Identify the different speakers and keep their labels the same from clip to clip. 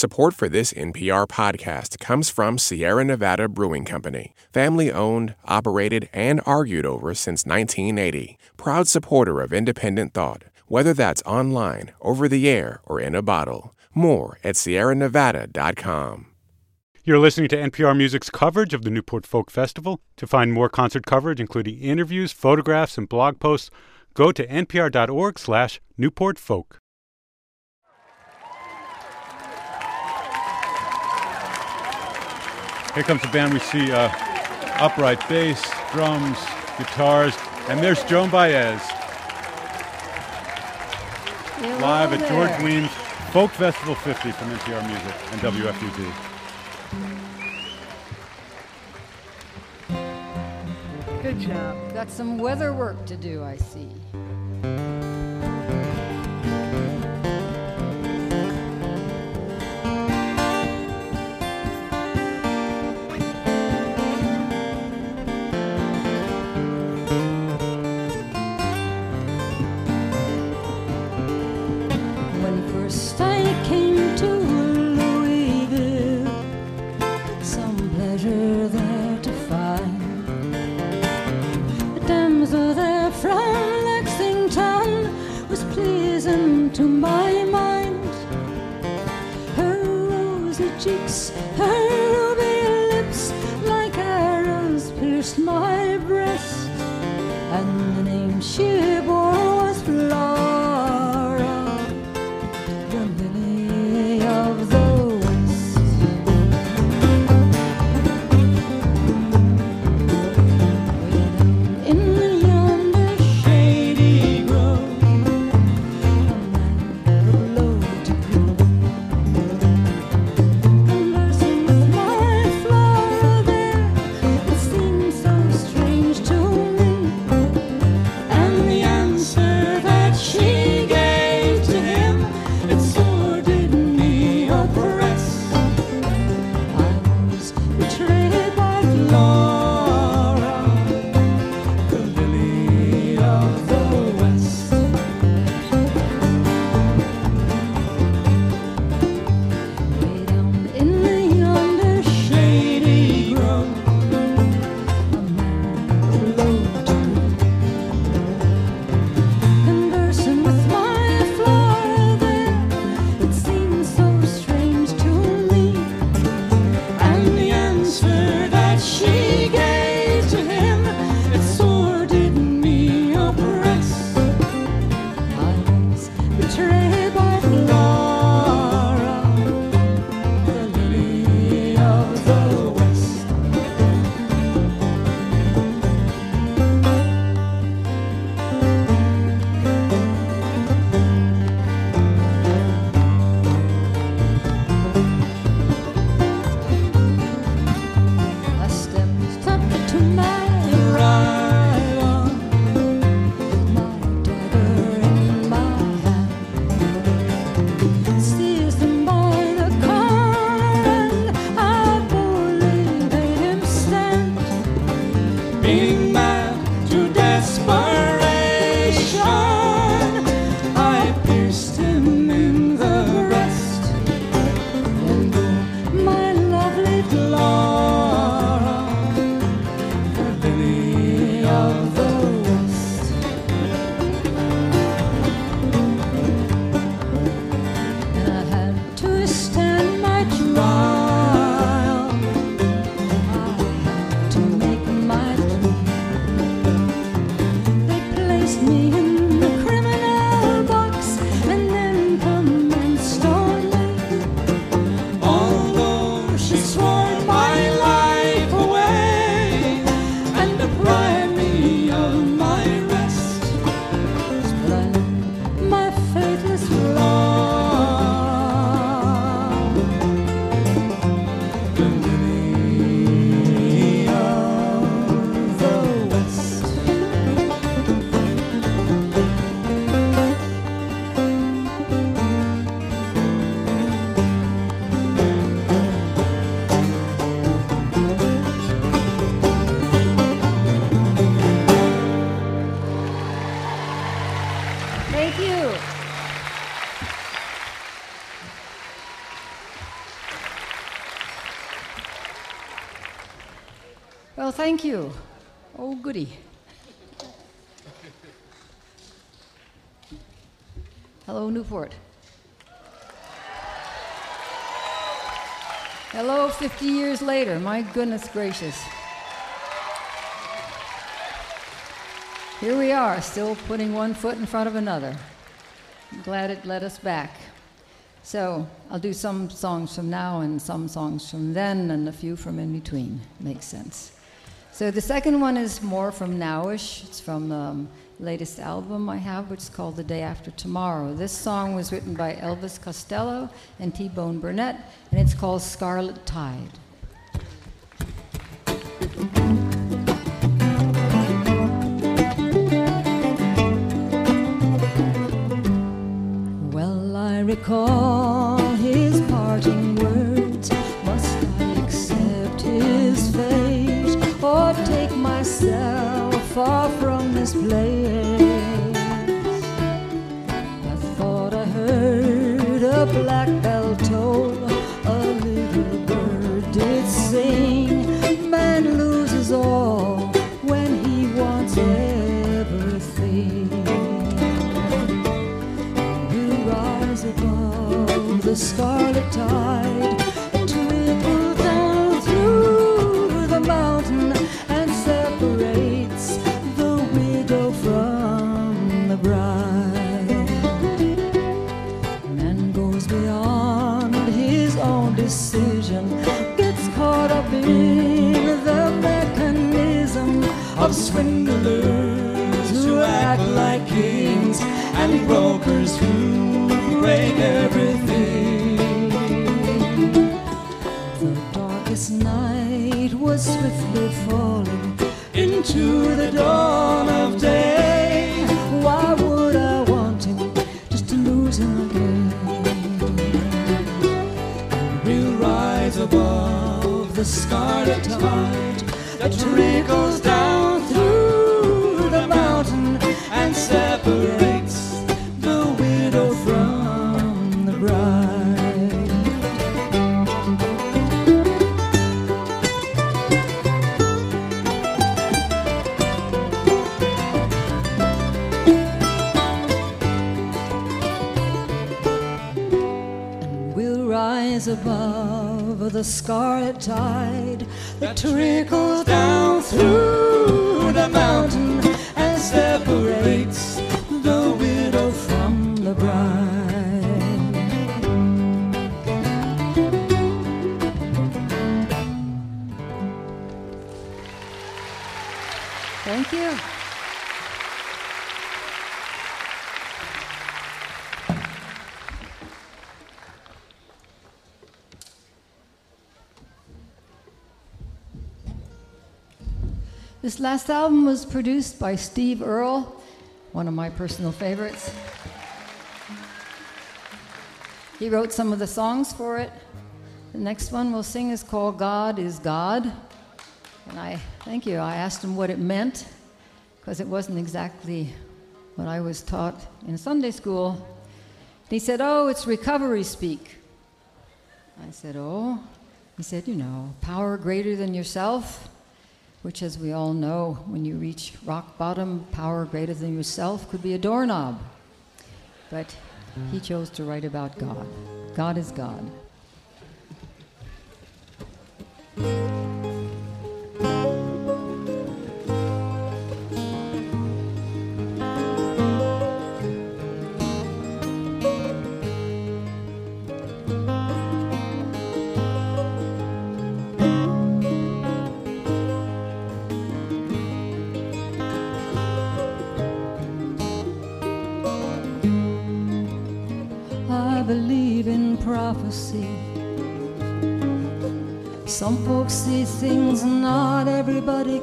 Speaker 1: Support for this NPR podcast comes from Sierra Nevada Brewing Company, family owned, operated, and argued over since 1980. Proud supporter of independent thought, whether that's online, over the air, or in a bottle. More at sierranevada.com.
Speaker 2: You're listening to NPR Music's coverage of the Newport Folk Festival. To find more concert coverage, including interviews, photographs, and blog posts, go to npr.org slash newportfolk. Here comes the band. We see uh, upright bass, drums, guitars, and there's Joan Baez
Speaker 3: Hello
Speaker 2: live at
Speaker 3: there.
Speaker 2: George Weems Folk Festival 50 from NPR Music and WFUV.
Speaker 3: Good job. Got some weather work to do, I see. To my mind. Her rosy cheeks, her ruby lips, like arrows pierced my breast, and the name she Hello, Newport. Hello, 50 years later. My goodness gracious. Here we are, still putting one foot in front of another. I'm glad it led us back. So I'll do some songs from now and some songs from then and a few from in between. Makes sense. So the second one is more from nowish. It's from um, latest album I have, which is called The Day After Tomorrow. This song was written by Elvis Costello and T Bone Burnett, and it's called Scarlet Tide. Well, I recall his parting words. Must I accept his fate or take myself far from this place? I thought I heard a black bell toll, a little bird did sing. Man loses all when he wants everything. You rise above the scarlet tide everything. The darkest night was swiftly falling into the dawn of day. Why would I want him just to lose him again? We'll rise above the scarlet tide that trickles scarlet tide that trickles produced by Steve Earle, one of my personal favorites. He wrote some of the songs for it. The next one we'll sing is called God is God. And I thank you. I asked him what it meant because it wasn't exactly what I was taught in Sunday school. And he said, Oh, it's recovery speak. I said, Oh. He said, You know, power greater than yourself which, as we all know, when you reach rock bottom, power greater than yourself could be a doorknob. But he chose to write about God. God is God.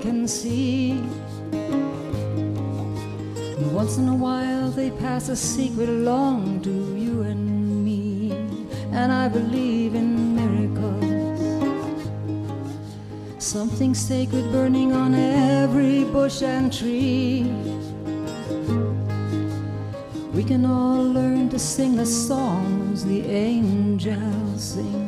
Speaker 3: Can see. And once in a while they pass a secret along to you and me. And I believe in miracles. Something sacred burning on every bush and tree. We can all learn to sing the songs the angels sing.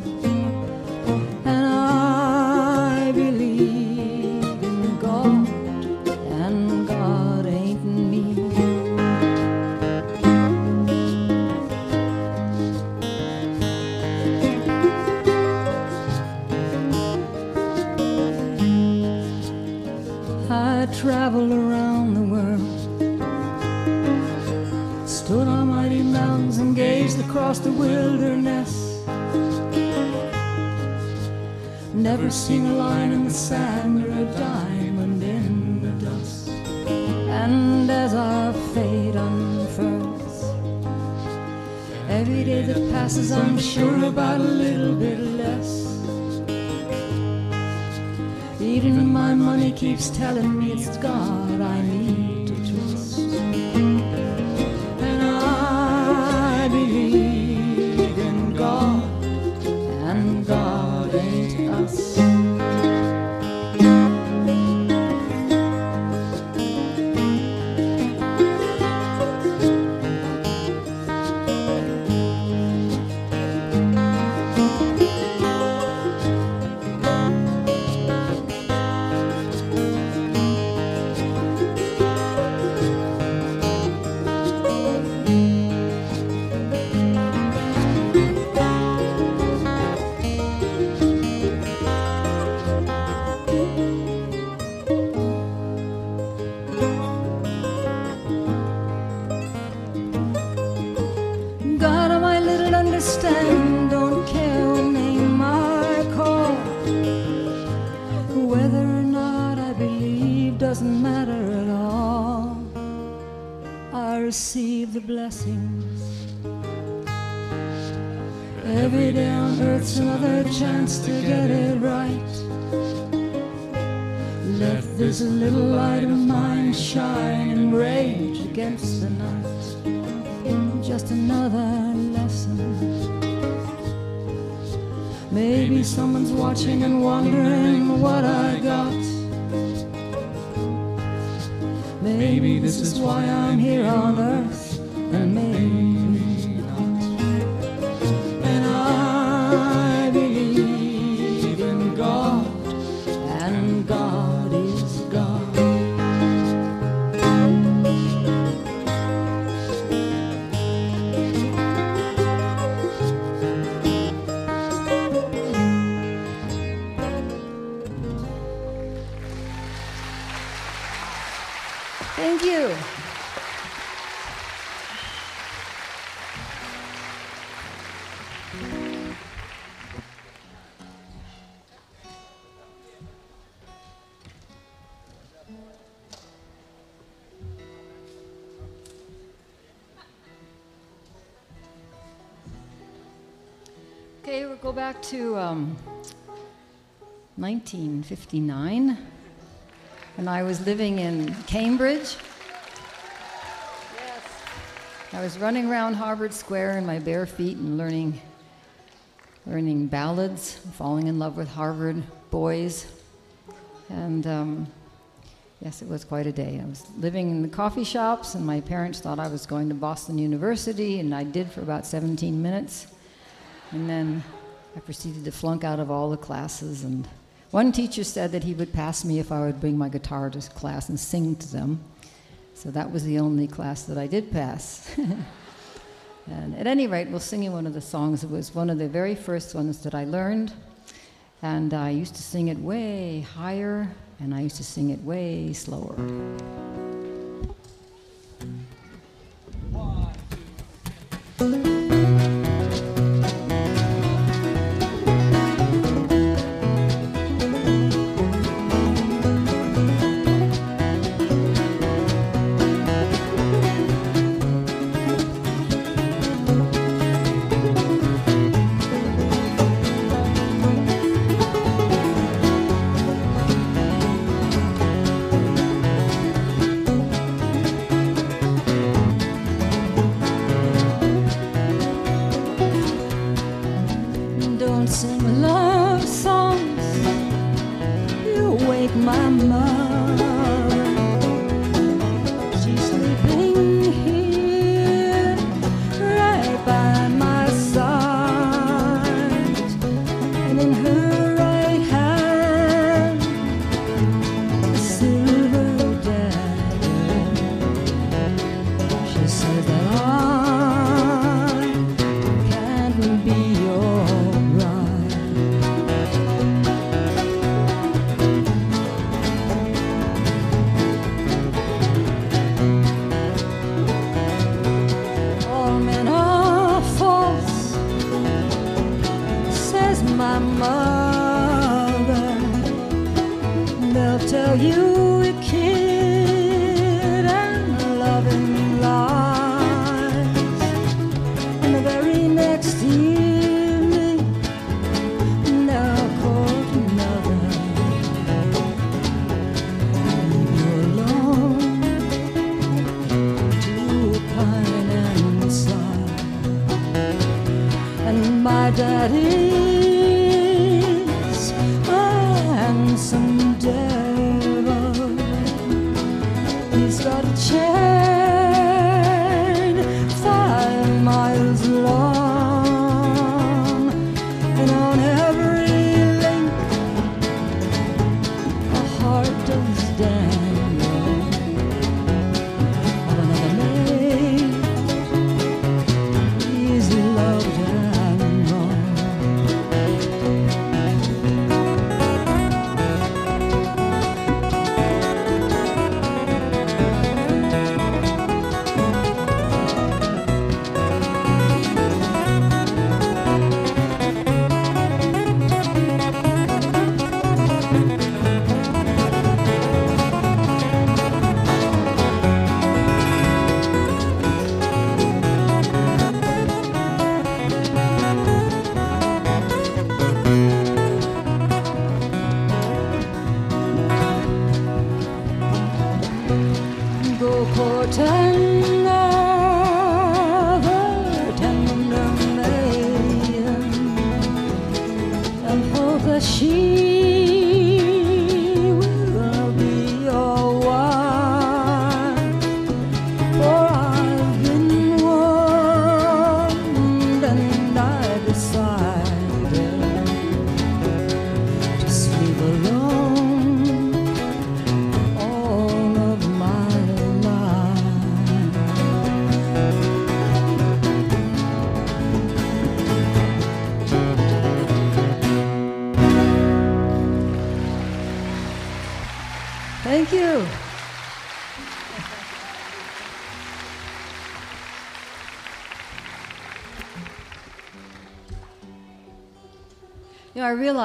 Speaker 3: Every day that passes, I'm sure about a little bit less. Even my money keeps telling me it's God I need Thank you. Okay, we'll go back to um, 1959 when I was living in Cambridge. I was running around Harvard Square in my bare feet and learning, learning ballads, falling in love with Harvard boys. And um, yes, it was quite a day. I was living in the coffee shops, and my parents thought I was going to Boston University, and I did for about 17 minutes. And then I proceeded to flunk out of all the classes. And one teacher said that he would pass me if I would bring my guitar to class and sing to them. So that was the only class that I did pass. and at any rate, we'll sing you one of the songs. It was one of the very first ones that I learned. And I used to sing it way higher, and I used to sing it way slower.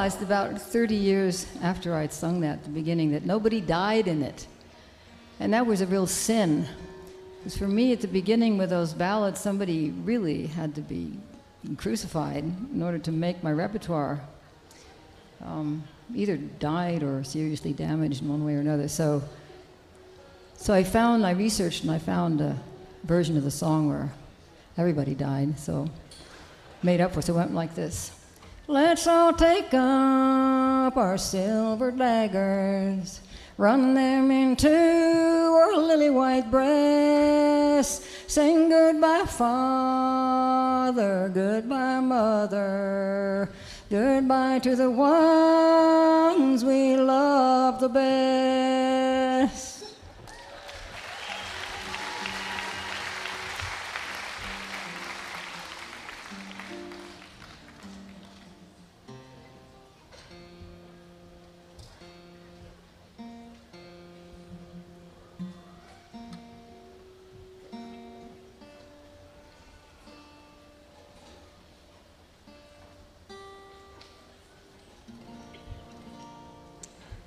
Speaker 3: Realized about 30 years after I'd sung that at the beginning that nobody died in it. And that was a real sin. Because for me, at the beginning with those ballads, somebody really had to be crucified in order to make my repertoire. Um, either died or seriously damaged in one way or another. So, so I found, I researched and I found a version of the song where everybody died. So made up for. So it went like this. Let's all take up our silver daggers, run them into our lily white breasts, sing goodbye, father, goodbye, mother, goodbye to the ones we love the best.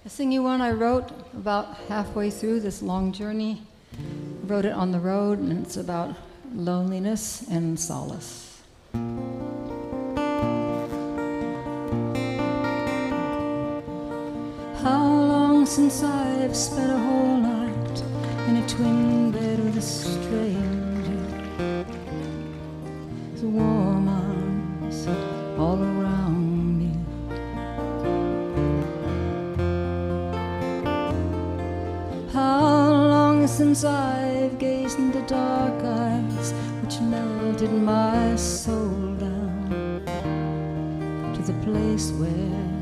Speaker 3: I sing you one I wrote about halfway through this long journey. Wrote it on the road, and it's about loneliness and solace. How long since I've spent a whole night in a twin bed with a stranger? Melted my soul down to the place where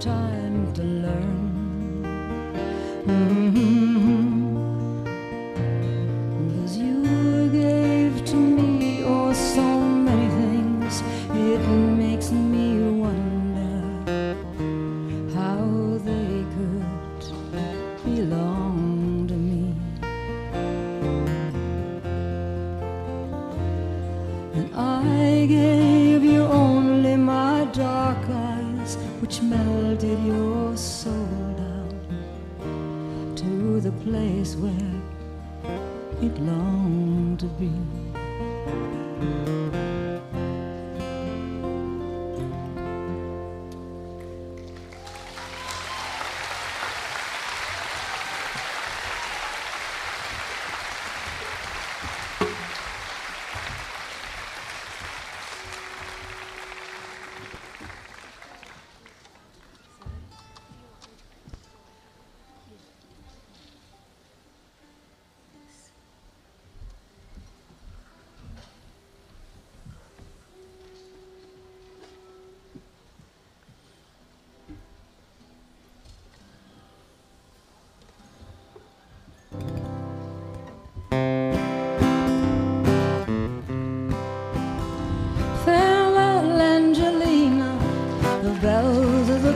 Speaker 3: time.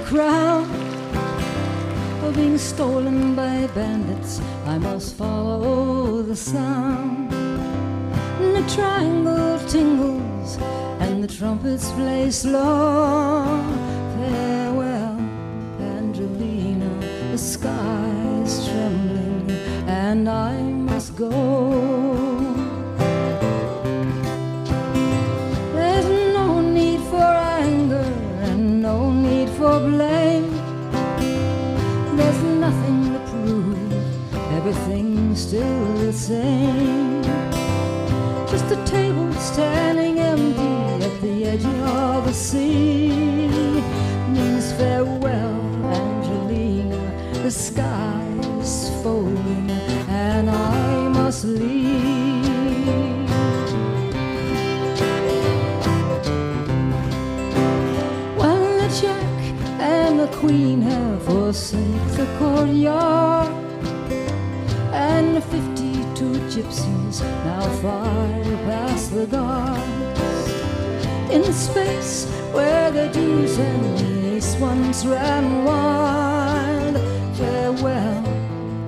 Speaker 3: crowd of being stolen by bandits. I must follow the sound. And the triangle tingles and the trumpets play slow. Still the same. Just a table standing empty at the edge of the sea means farewell, Angelina. The sky is falling, and I must leave. When the Jack and the Queen have forsaken the courtyard, the fifty-two gypsies now fire past the guards in the space where the Jews and the ace once ran wild. Farewell,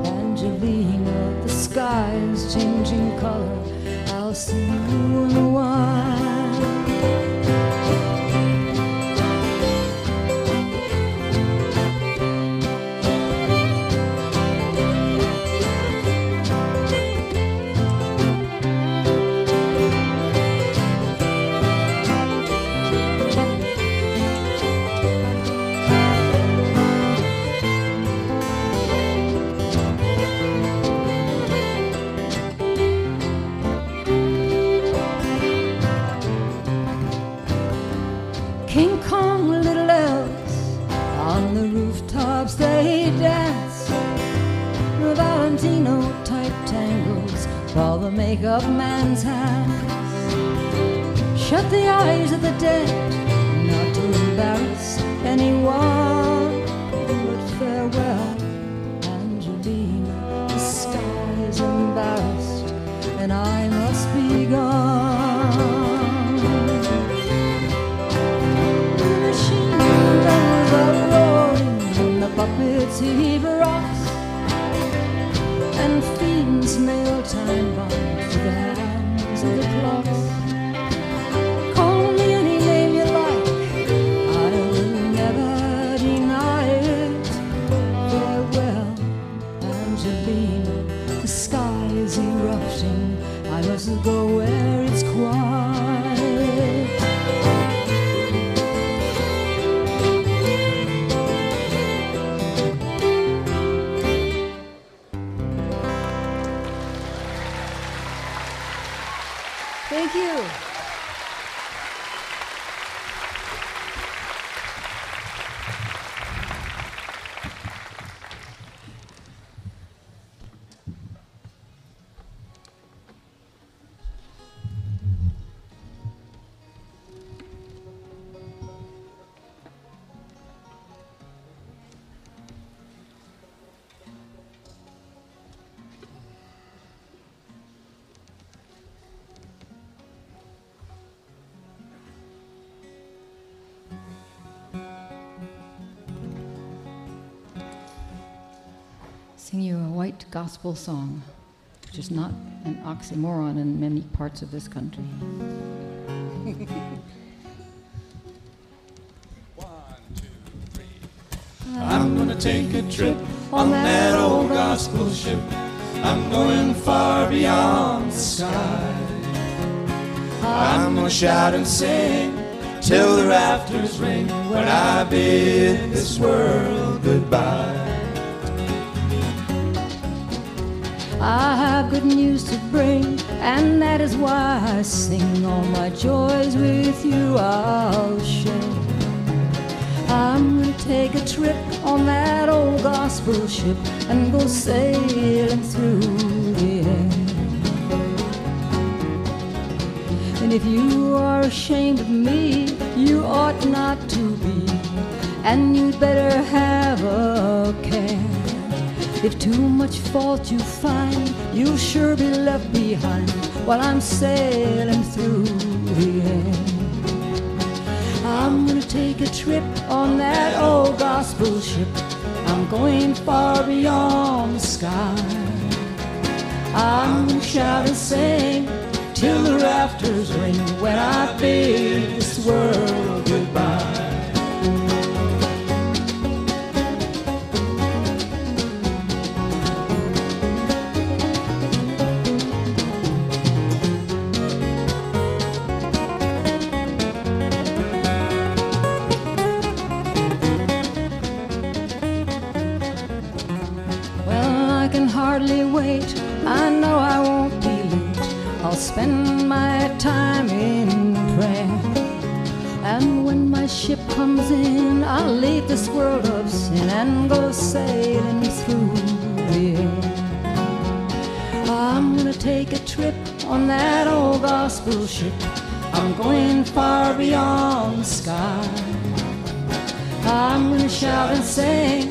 Speaker 3: Angelina. The sky is changing color. I'll see you in a while. The makeup man's hands shut the eyes of the dead, not to embarrass anyone. But farewell, Angelina. The sky is embarrassed, and I must be gone. The machine guns are roaring and the puppets heave rocks and fiends nail time of the clocks. Sing you a white gospel song, which is not an oxymoron in many parts of this country.
Speaker 4: I'm gonna take a trip on that old gospel ship. I'm going far beyond the sky. I'm gonna shout and sing till the rafters ring when I bid this world goodbye.
Speaker 3: I have good news to bring, and that is why I sing all my joys with you. I'll share. I'm gonna take a trip on that old gospel ship and go sailing through the air. And if you are ashamed of me, you ought not to be, and you'd better have a care. If too much fault you you'll sure be left behind while I'm sailing through the air. I'm gonna take a trip on that old gospel ship. I'm going far beyond the sky. I'm gonna shout and sing till the rafters ring when I bid this world goodbye. This world of sin and go sailing through the air. I'm gonna take a trip on that old gospel ship. I'm going far beyond the sky. I'm gonna shout and sing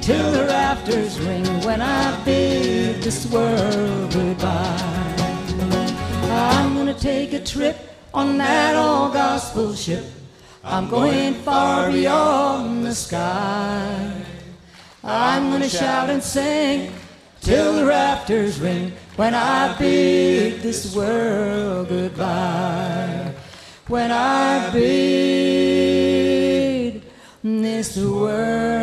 Speaker 3: till the rafters ring when I bid this world goodbye. I'm gonna take a trip on that old gospel ship. I'm going far beyond the sky. I'm gonna shout and sing till the rafters ring when I bid this world goodbye. When I bid this world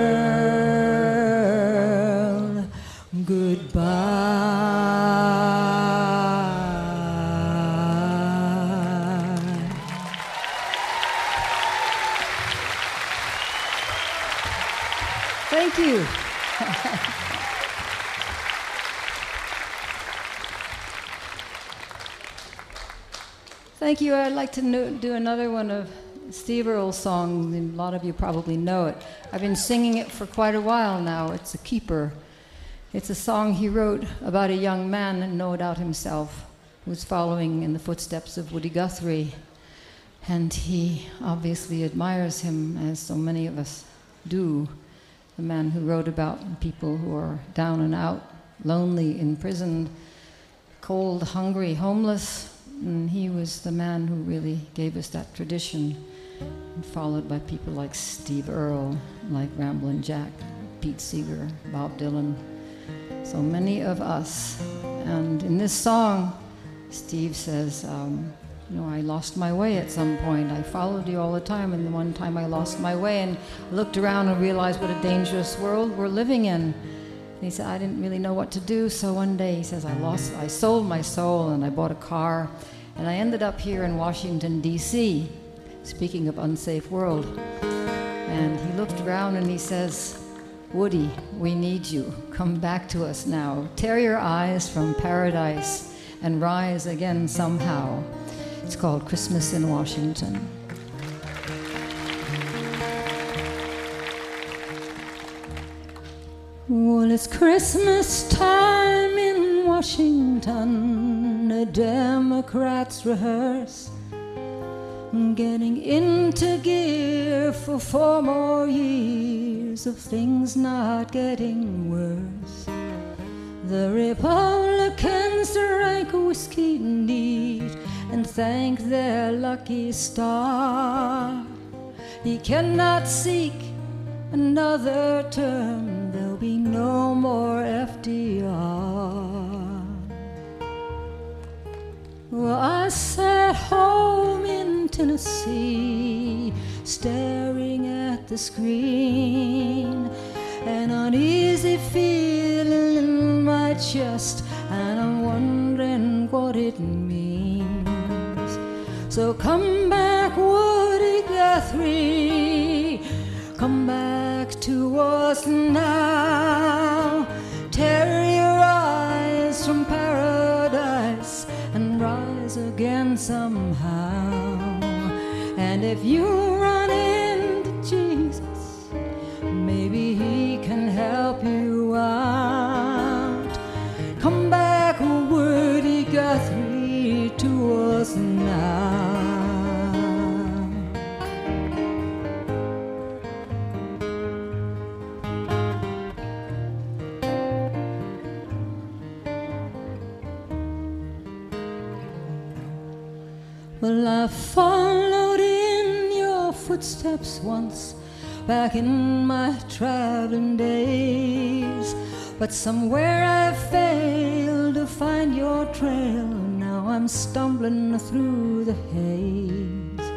Speaker 3: Thank you. I'd like to no- do another one of Steve Earle's song. A lot of you probably know it. I've been singing it for quite a while now. It's a keeper. It's a song he wrote about a young man, no doubt himself, who was following in the footsteps of Woody Guthrie. And he obviously admires him, as so many of us do. The man who wrote about people who are down and out, lonely, imprisoned, cold, hungry, homeless. And he was the man who really gave us that tradition, followed by people like Steve Earle, like Ramblin' Jack, Pete Seeger, Bob Dylan, so many of us. And in this song, Steve says, um, you know, I lost my way at some point. I followed you all the time, and the one time I lost my way and looked around and realized what a dangerous world we're living in. And he said, I didn't really know what to do. So one day he says, I lost, I sold my soul and I bought a car, and I ended up here in Washington, D.C., speaking of unsafe world. And he looked around and he says, Woody, we need you. Come back to us now. Tear your eyes from paradise and rise again somehow. It's called Christmas in Washington. Well, it's Christmas time in Washington. The Democrats rehearse. Getting into gear for four more years of things not getting worse. The Republicans drank whiskey neat and thank their lucky star. He cannot seek another term, there'll be no more FDR. Well, I sat home in Tennessee, staring at the screen, an uneasy feeling in my chest, and I'm wondering what it means. So come back, Woody Guthrie, come back to us now. Tear your eyes from paradise and rise again somehow. And if you once back in my traveling days. But somewhere I failed to find your trail. Now I'm stumbling through the haze.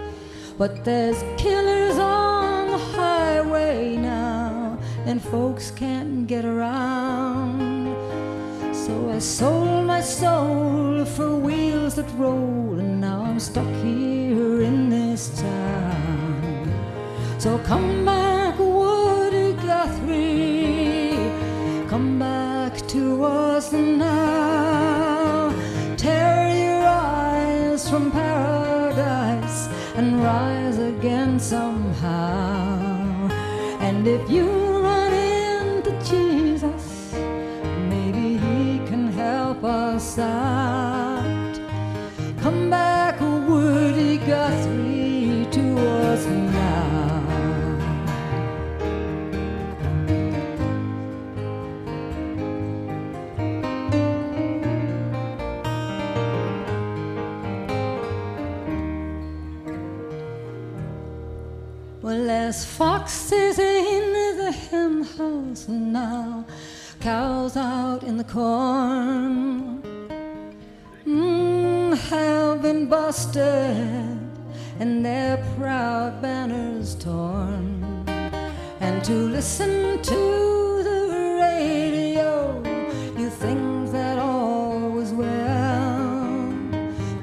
Speaker 3: But there's killers on the highway now, and folks can't get around. So I sold my soul for wheels that roll, and now I'm stuck here in this town. So come back, Woody Guthrie, come back. to us now. There's foxes in the hen house now, cows out in the corn. Mm, have been busted and their proud banners torn. And to listen to the radio, you think that all was well.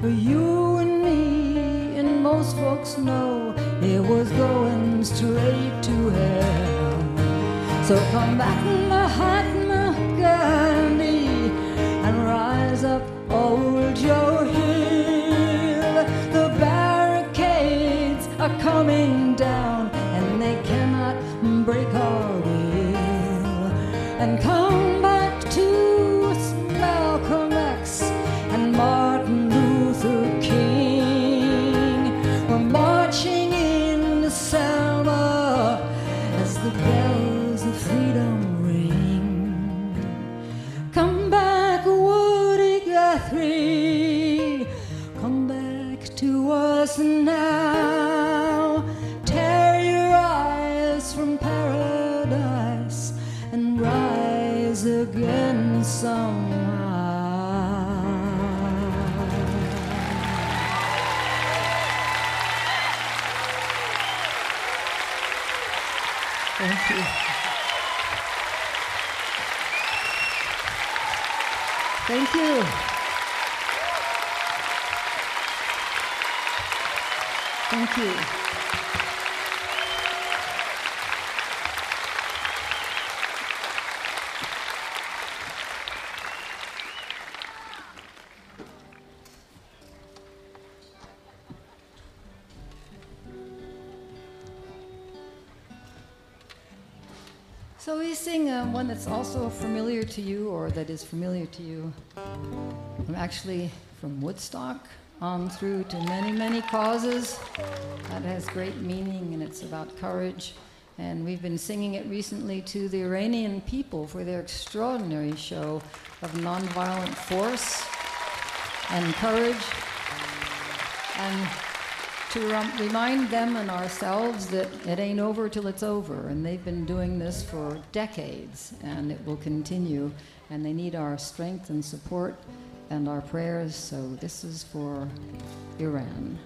Speaker 3: But you and me and most folks know it was going straight to hell. So come back, that's also familiar to you, or that is familiar to you. I'm actually from Woodstock on through to many, many causes. That has great meaning, and it's about courage. And we've been singing it recently to the Iranian people for their extraordinary show of nonviolent force and courage. And to rem- remind them and ourselves that it ain't over till it's over. And they've been doing this for decades, and it will continue. And they need our strength and support and our prayers. So this is for Iran.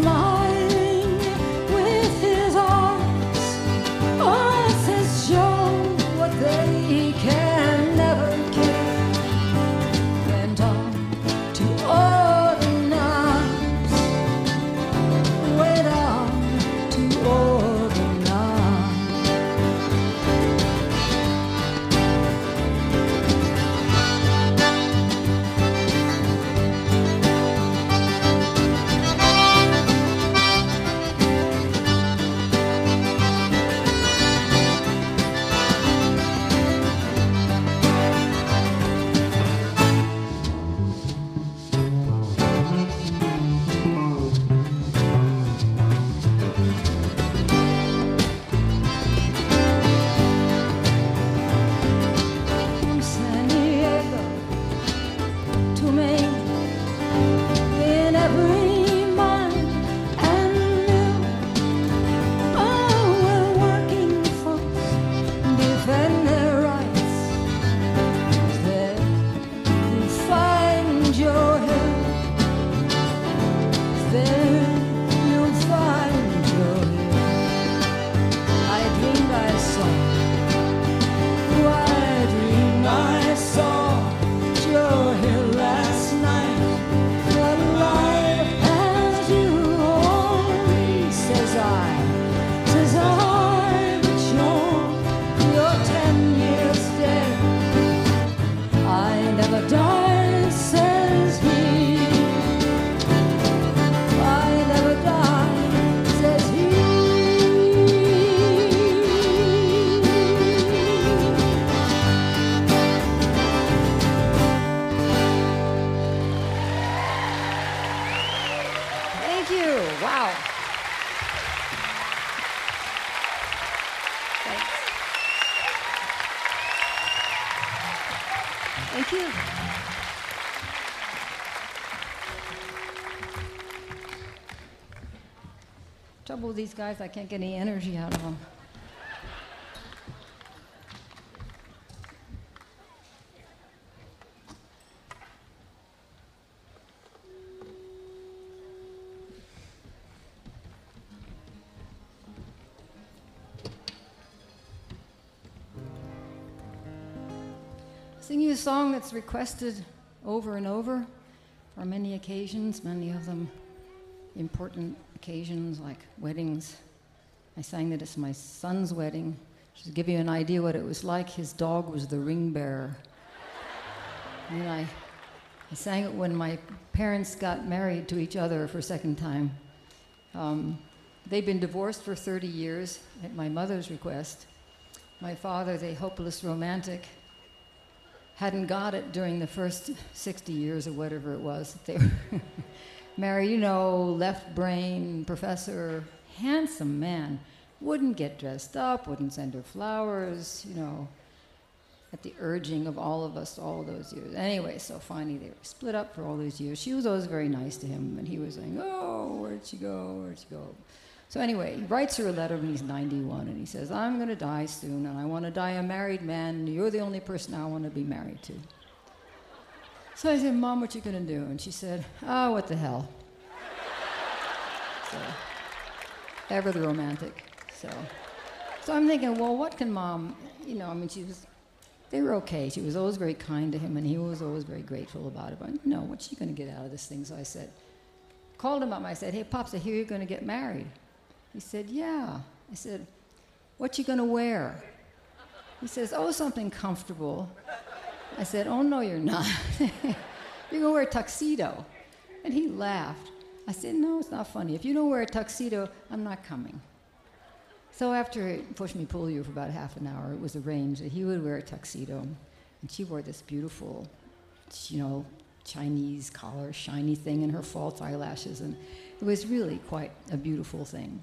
Speaker 3: small. These guys, I can't get any energy out of them. Sing you a song that's requested over and over for many occasions, many of them important occasions like weddings. I sang that it's my son's wedding. Just to give you an idea what it was like, his dog was the ring bearer. and I, I sang it when my parents got married to each other for a second time. Um, they'd been divorced for 30 years at my mother's request. My father, the hopeless romantic, hadn't got it during the first 60 years or whatever it was. That they were married, you know, left brain professor, handsome man, wouldn't get dressed up, wouldn't send her flowers, you know, at the urging of all of us all those years. Anyway, so finally they were split up for all those years. She was always very nice to him, and he was saying, Oh, where'd she go? Where'd she go? So anyway, he writes her a letter when he's 91, and he says, I'm going to die soon, and I want to die a married man, and you're the only person I want to be married to. So I said, Mom, what you going to do? And she said, Oh, what the hell. So, ever the romantic. So, so I'm thinking, well, what can Mom, you know, I mean, she was, they were okay. She was always very kind to him, and he was always very grateful about it. But no, what's she going to get out of this thing? So I said, called him up. I said, Hey, Pops, I hear you're going to get married. He said, Yeah. I said, What you gonna wear? He says, Oh, something comfortable. I said, Oh, no, you're not. you're gonna wear a tuxedo. And he laughed. I said, No, it's not funny. If you don't wear a tuxedo, I'm not coming. So after he pushed me, pull you for about half an hour, it was arranged that he would wear a tuxedo. And she wore this beautiful, you know, Chinese collar, shiny thing, and her false eyelashes. And it was really quite a beautiful thing.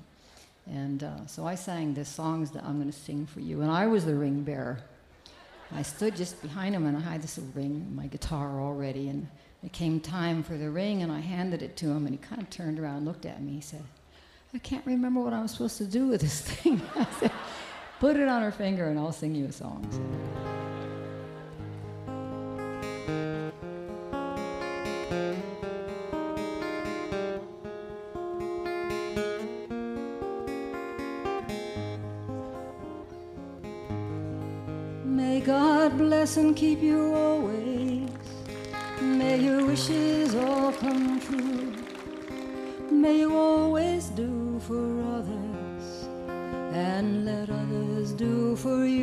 Speaker 3: And uh, so I sang the songs that I'm going to sing for you. And I was the ring bearer. I stood just behind him and I had this little ring, my guitar already. And it came time for the ring and I handed it to him and he kind of turned around looked at me. He said, I can't remember what I'm supposed to do with this thing. I said, Put it on her finger and I'll sing you a song. And keep you always. May your wishes all come true. May you always do for others and let others do for you.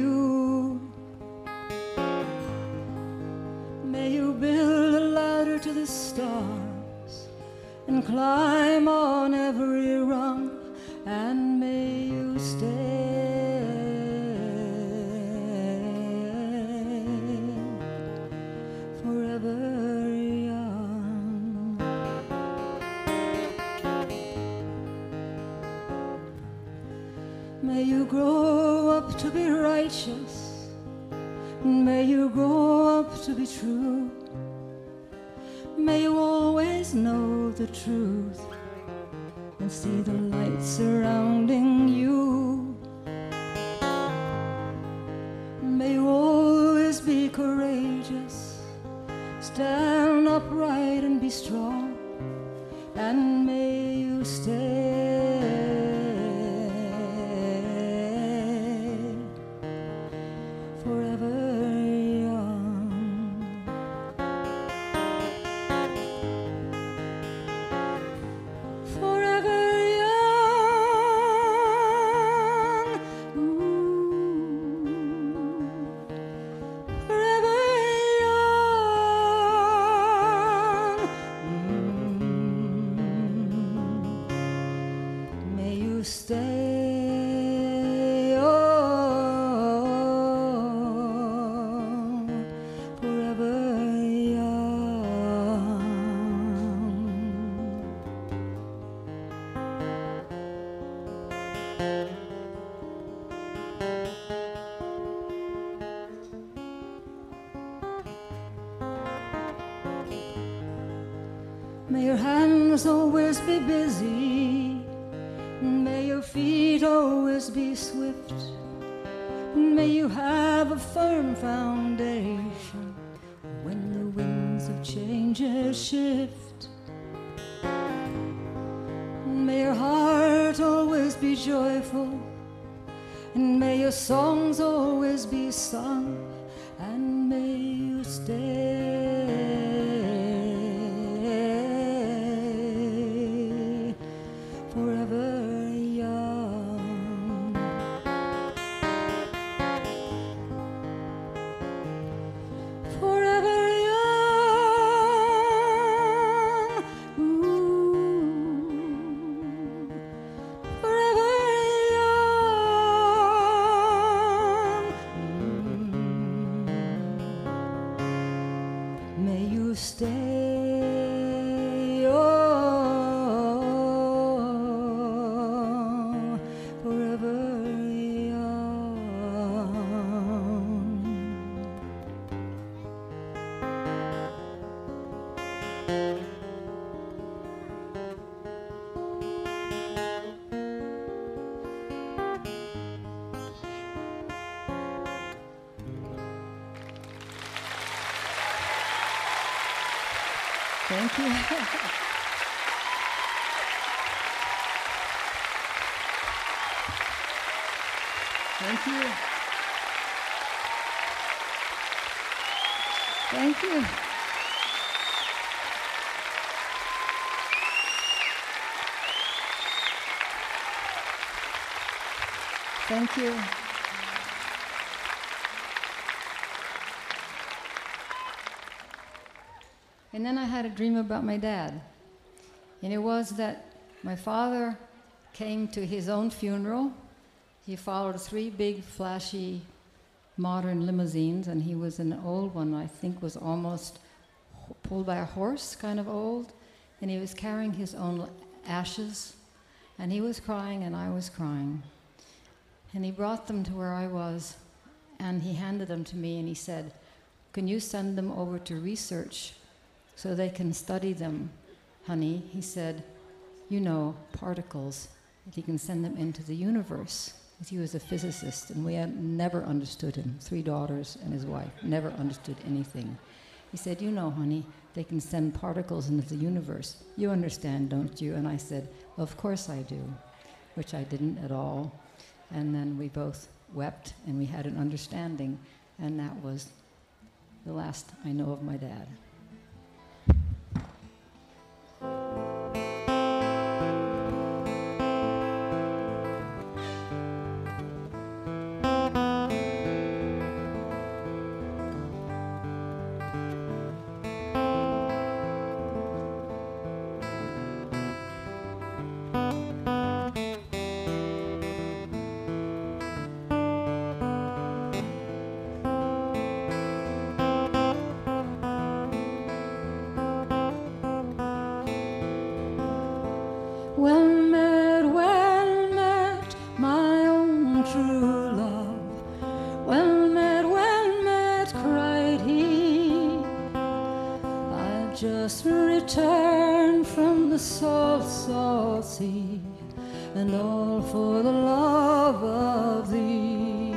Speaker 3: Always be busy. May your feet always be swift. May you have a firm foundation when the winds of change shift. May your heart always be joyful, and may your songs always be sung, Thank you. Thank you. Thank you. And then I had a dream about my dad. And it was that my father came to his own funeral. He followed three big, flashy, modern limousines, and he was an old one, I think was almost pulled by a horse, kind of old. And he was carrying his own ashes. And he was crying, and I was crying. And he brought them to where I was, and he handed them to me, and he said, Can you send them over to research so they can study them, honey? He said, You know, particles, that he can send them into the universe. He was a physicist, and we had never understood him. Three daughters and his wife never understood anything. He said, You know, honey, they can send particles into the universe. You understand, don't you? And I said, Of course I do, which I didn't at all. And then we both wept and we had an understanding, and that was the last I know of my dad. Just returned from the salt, salt sea, and all for the love of thee.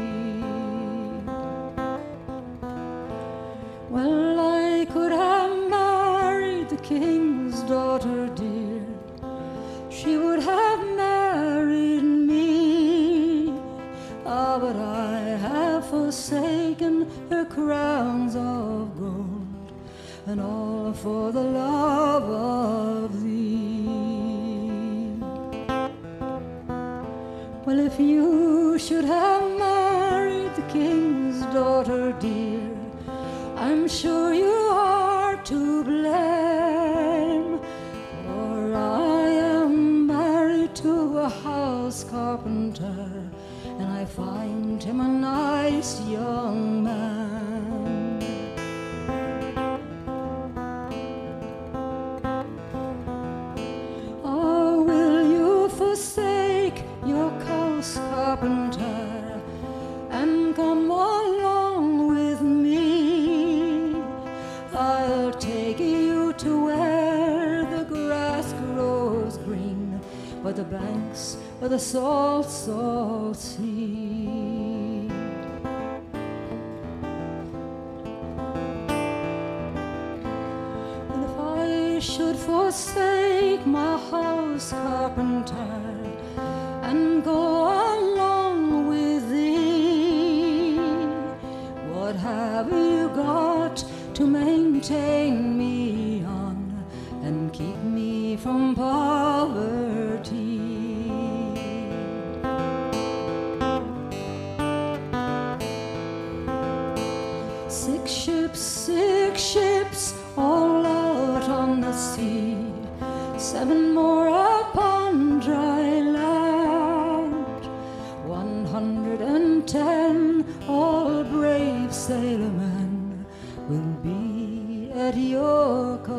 Speaker 3: Well, I could have married the king's daughter, dear. She would have married me. Ah, but I have forsaken her crowns and all for the love of thee. Well, if you should have married the king's daughter, dear, I'm sure you are to blame. For I am married to a house carpenter, and I find him a nice young man. banks of the salt, salt sea. And if I should forsake my house carpenter and go along with thee, what have you got to maintain me on and keep me from poverty? ten, all brave sailormen will be at your call.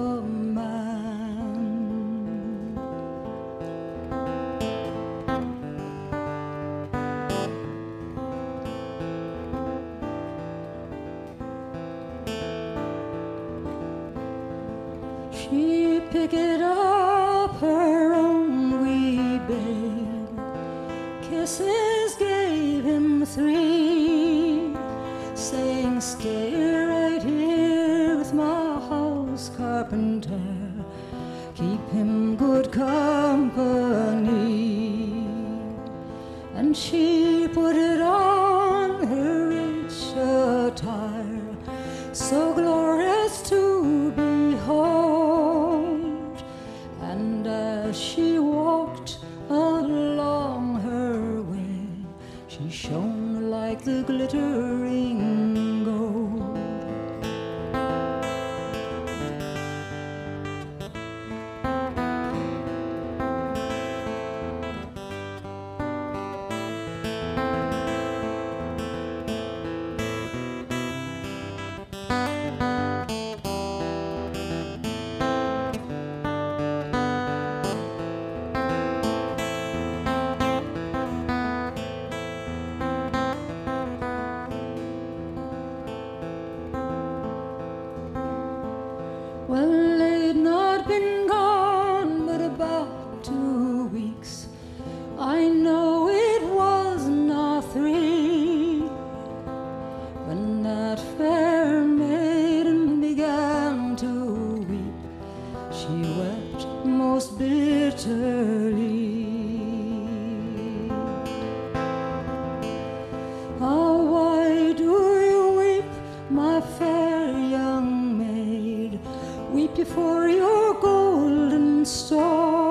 Speaker 3: weep before your golden star.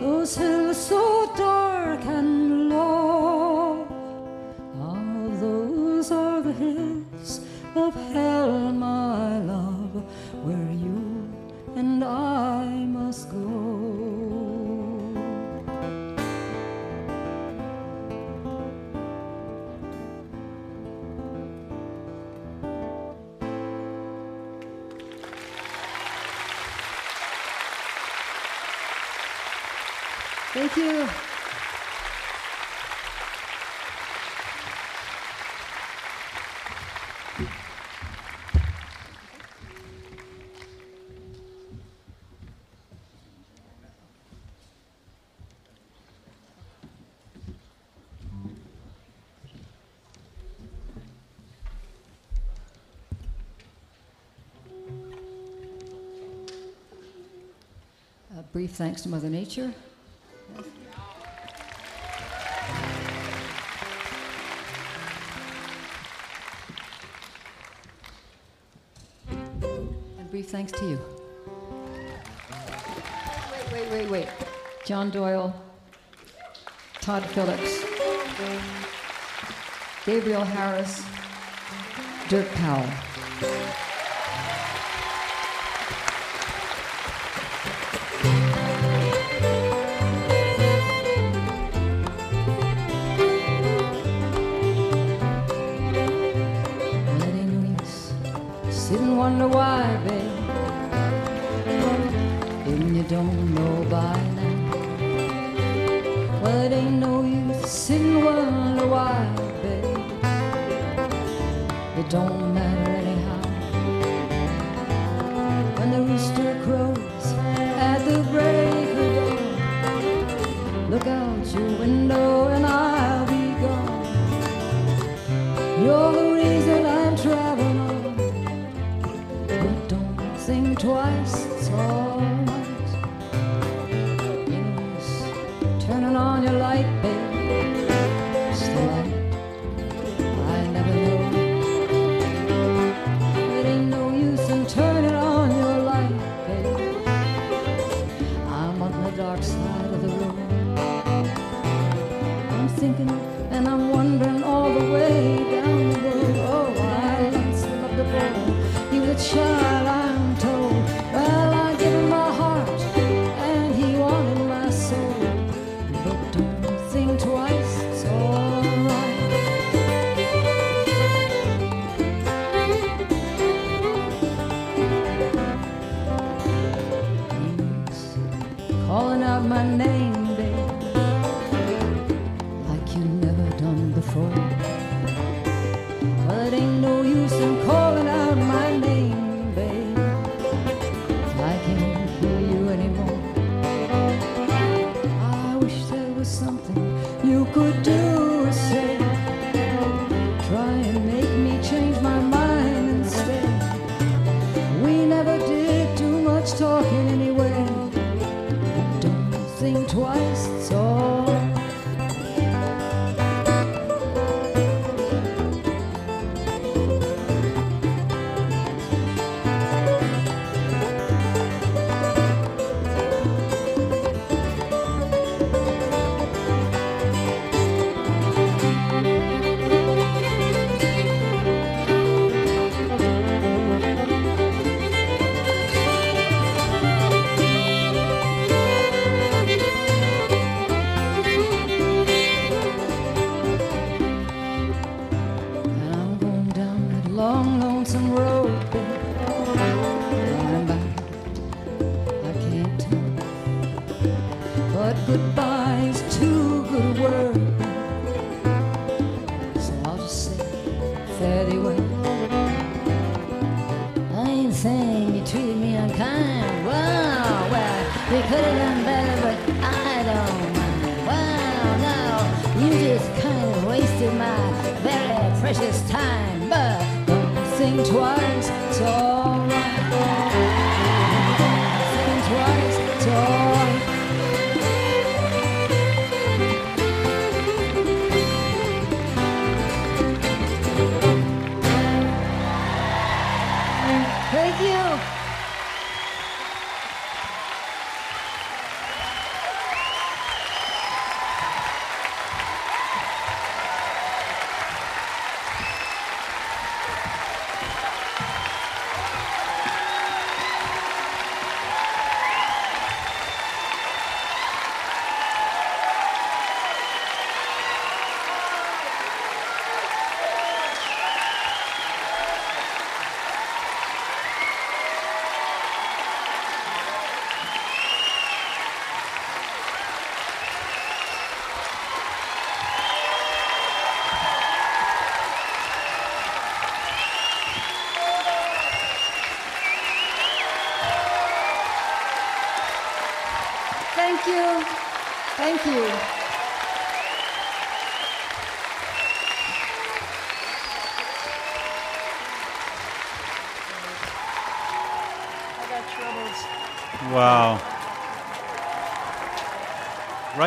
Speaker 3: Those hills so dark and low, ah, those are the hills of Helen. You. A brief thanks to Mother Nature. Thanks to you. Wait, wait, wait, wait. John Doyle, Todd Phillips, Gabriel Harris, Dirk Powell. Well, it ain't no use. Sit and wonder why, babe. Don't know by now. Well, it ain't no use. Sit and wonder why, babe. It don't matter anyhow. When the rooster crows at the break of dawn, look out your window and I'll be gone. You're the reason I'm traveling on. But don't think twice, But goodbye's too good a word. So I'll just say, fare thee well. I ain't saying you treated me unkind. Wow, well, you could have done better, but I don't mind. Wow, no, you just kind of wasted my very precious time. But don't think twice,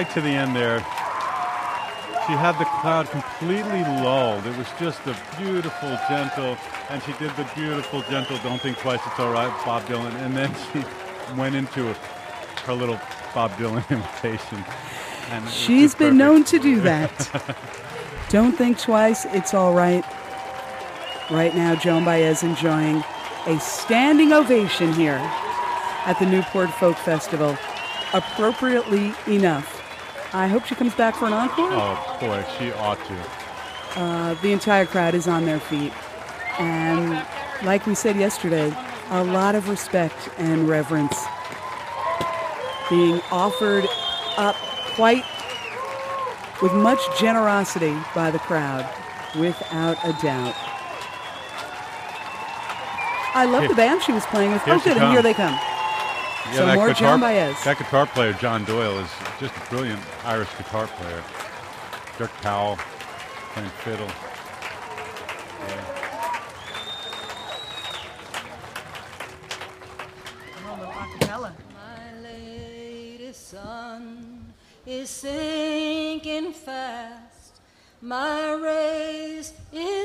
Speaker 2: Right to the end there. She had the crowd completely lulled. It was just a beautiful, gentle, and she did the beautiful, gentle, don't think twice, it's all right, Bob Dylan. And then she went into a, her little Bob Dylan imitation. And
Speaker 5: She's been known to do that. don't think twice, it's all right. Right now, Joan Baez enjoying a standing ovation here at the Newport Folk Festival. Appropriately enough. I hope she comes back for an encore.
Speaker 2: Oh, boy, she ought to.
Speaker 5: Uh, the entire crowd is on their feet. And like we said yesterday, a lot of respect and reverence being offered up quite with much generosity by the crowd, without a doubt. I love the band she was playing with.
Speaker 2: Here
Speaker 5: oh, good, and here they come.
Speaker 2: Yeah,
Speaker 5: So
Speaker 2: that
Speaker 5: more
Speaker 2: guitar,
Speaker 5: Joan Baez.
Speaker 2: That guitar player, John Doyle, is just a brilliant Irish guitar player. Dirk Powell playing fiddle. Yeah.
Speaker 3: My latest sun is sinking fast. My race is